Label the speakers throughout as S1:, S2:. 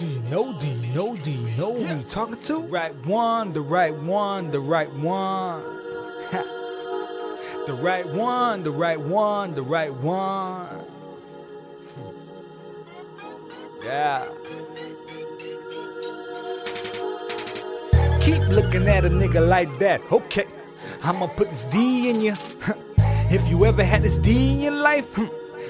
S1: You know, do you know, do you know who you talking to? Right one, the right one, the right one. the right one, the right one, the right one. Yeah. Keep looking at a nigga like that. Okay, I'ma put this D in you. if you ever had this D in your life, hmm,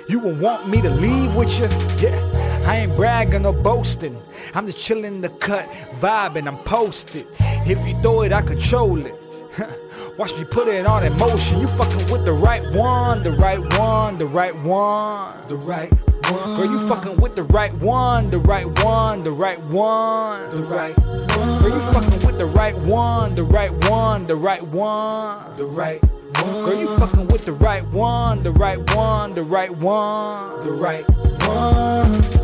S1: you would want me to leave with you. Yeah, I ain't bragging or boasting. I'm just chilling the cut, vibing, I'm posted. If you throw it, I control it. Watch me put it on in motion. You fucking with the right one, the right one, the right one, the right one. Girl, you fucking with the right one, the right one, the right one, the right one. Girl, you fucking with the right one, the right one, the right one, the right one. Girl, you fucking with the right one, the right one, the right one, the right one.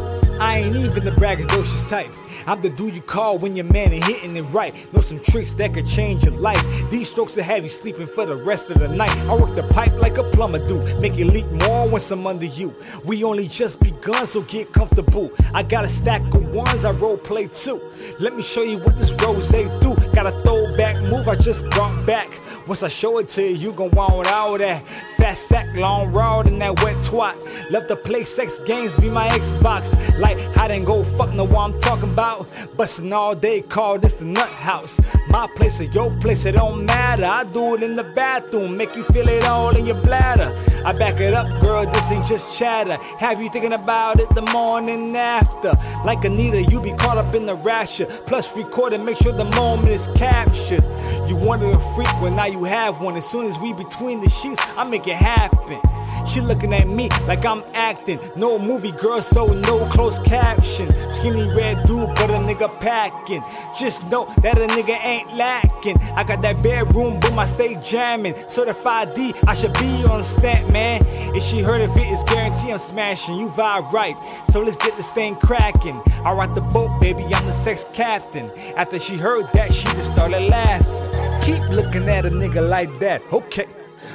S1: I ain't even the braggadocious type. I'm the dude you call when your man ain't hitting it right. Know some tricks that could change your life. These strokes will have you sleeping for the rest of the night. I work the pipe like a plumber do, make it leak more once I'm under you. We only just begun, so get comfortable. I got a stack of ones, I role play too. Let me show you what this rose do. Got a throwback move I just brought back. Once I show it to you, you gon' want all that. Fat sack, long rod, and that wet twat. Love to play sex games, be my Xbox. Like, I didn't go fuck know what I'm talking about. Bustin' all day, call this the nut house. My place or your place, it don't matter. I do it in the bathroom, make you feel it all in your bladder. I back it up, girl, this ain't just chatter. Have you thinking about it the morning after? Like Anita, you be caught up in the rapture. Plus, record and make sure the moment is captured. You wanted a freak, well, now you have one. As soon as we between the sheets, I make it happen. She looking at me like I'm acting. No movie girl, so no close caption. Skinny red dude, but a nigga packing. Just know that a nigga ain't lacking. I got that bedroom boom, I stay jamming. Certified D, I should be on stamp, man. If she heard of it, it's guarantee I'm smashing. You vibe right, so let's get this thing cracking. I rock the boat, baby, I'm the sex captain. After she heard that, she just started laughing. Keep looking at a nigga like that. Okay,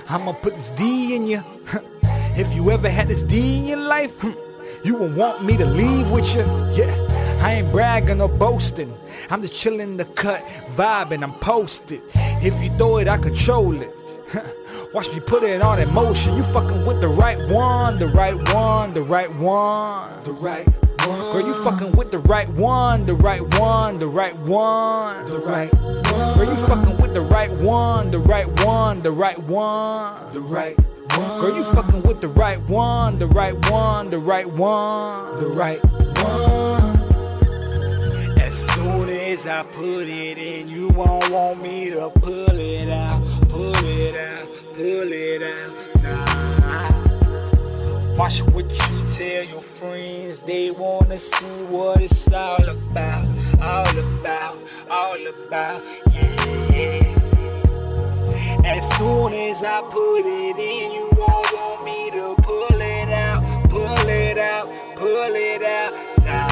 S1: I'ma put this D in you. if you ever had this D in your life, hmm, you would want me to leave with you. Yeah, I ain't bragging or boasting. I'm just chilling the cut, vibing, I'm posted. If you throw it, I control it. Watch me put it on in motion. You fucking with the right one, the right one, the right one, the right one. Girl, you fucking with the right one, the right one, the right one, the right one. Girl, you fucking with the right one, the right one, the right one, the right one. Girl, you fucking with the right one, the right one, the right one, the right one. As soon as I put it in, you won't want me to pull it out, pull it out, pull it out. Nah. Watch what you tell your friends. They wanna see what it's all about, all about, all about. Yeah. As soon as I put it in, you won't want me to pull it out, pull it out, pull it out. Nah.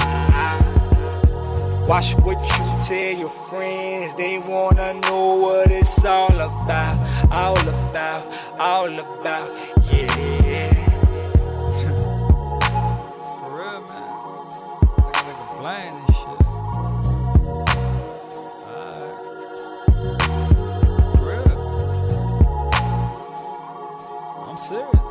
S1: Watch what you tell your friends. They wanna know what it's all about, all about, all about. Yeah. serious.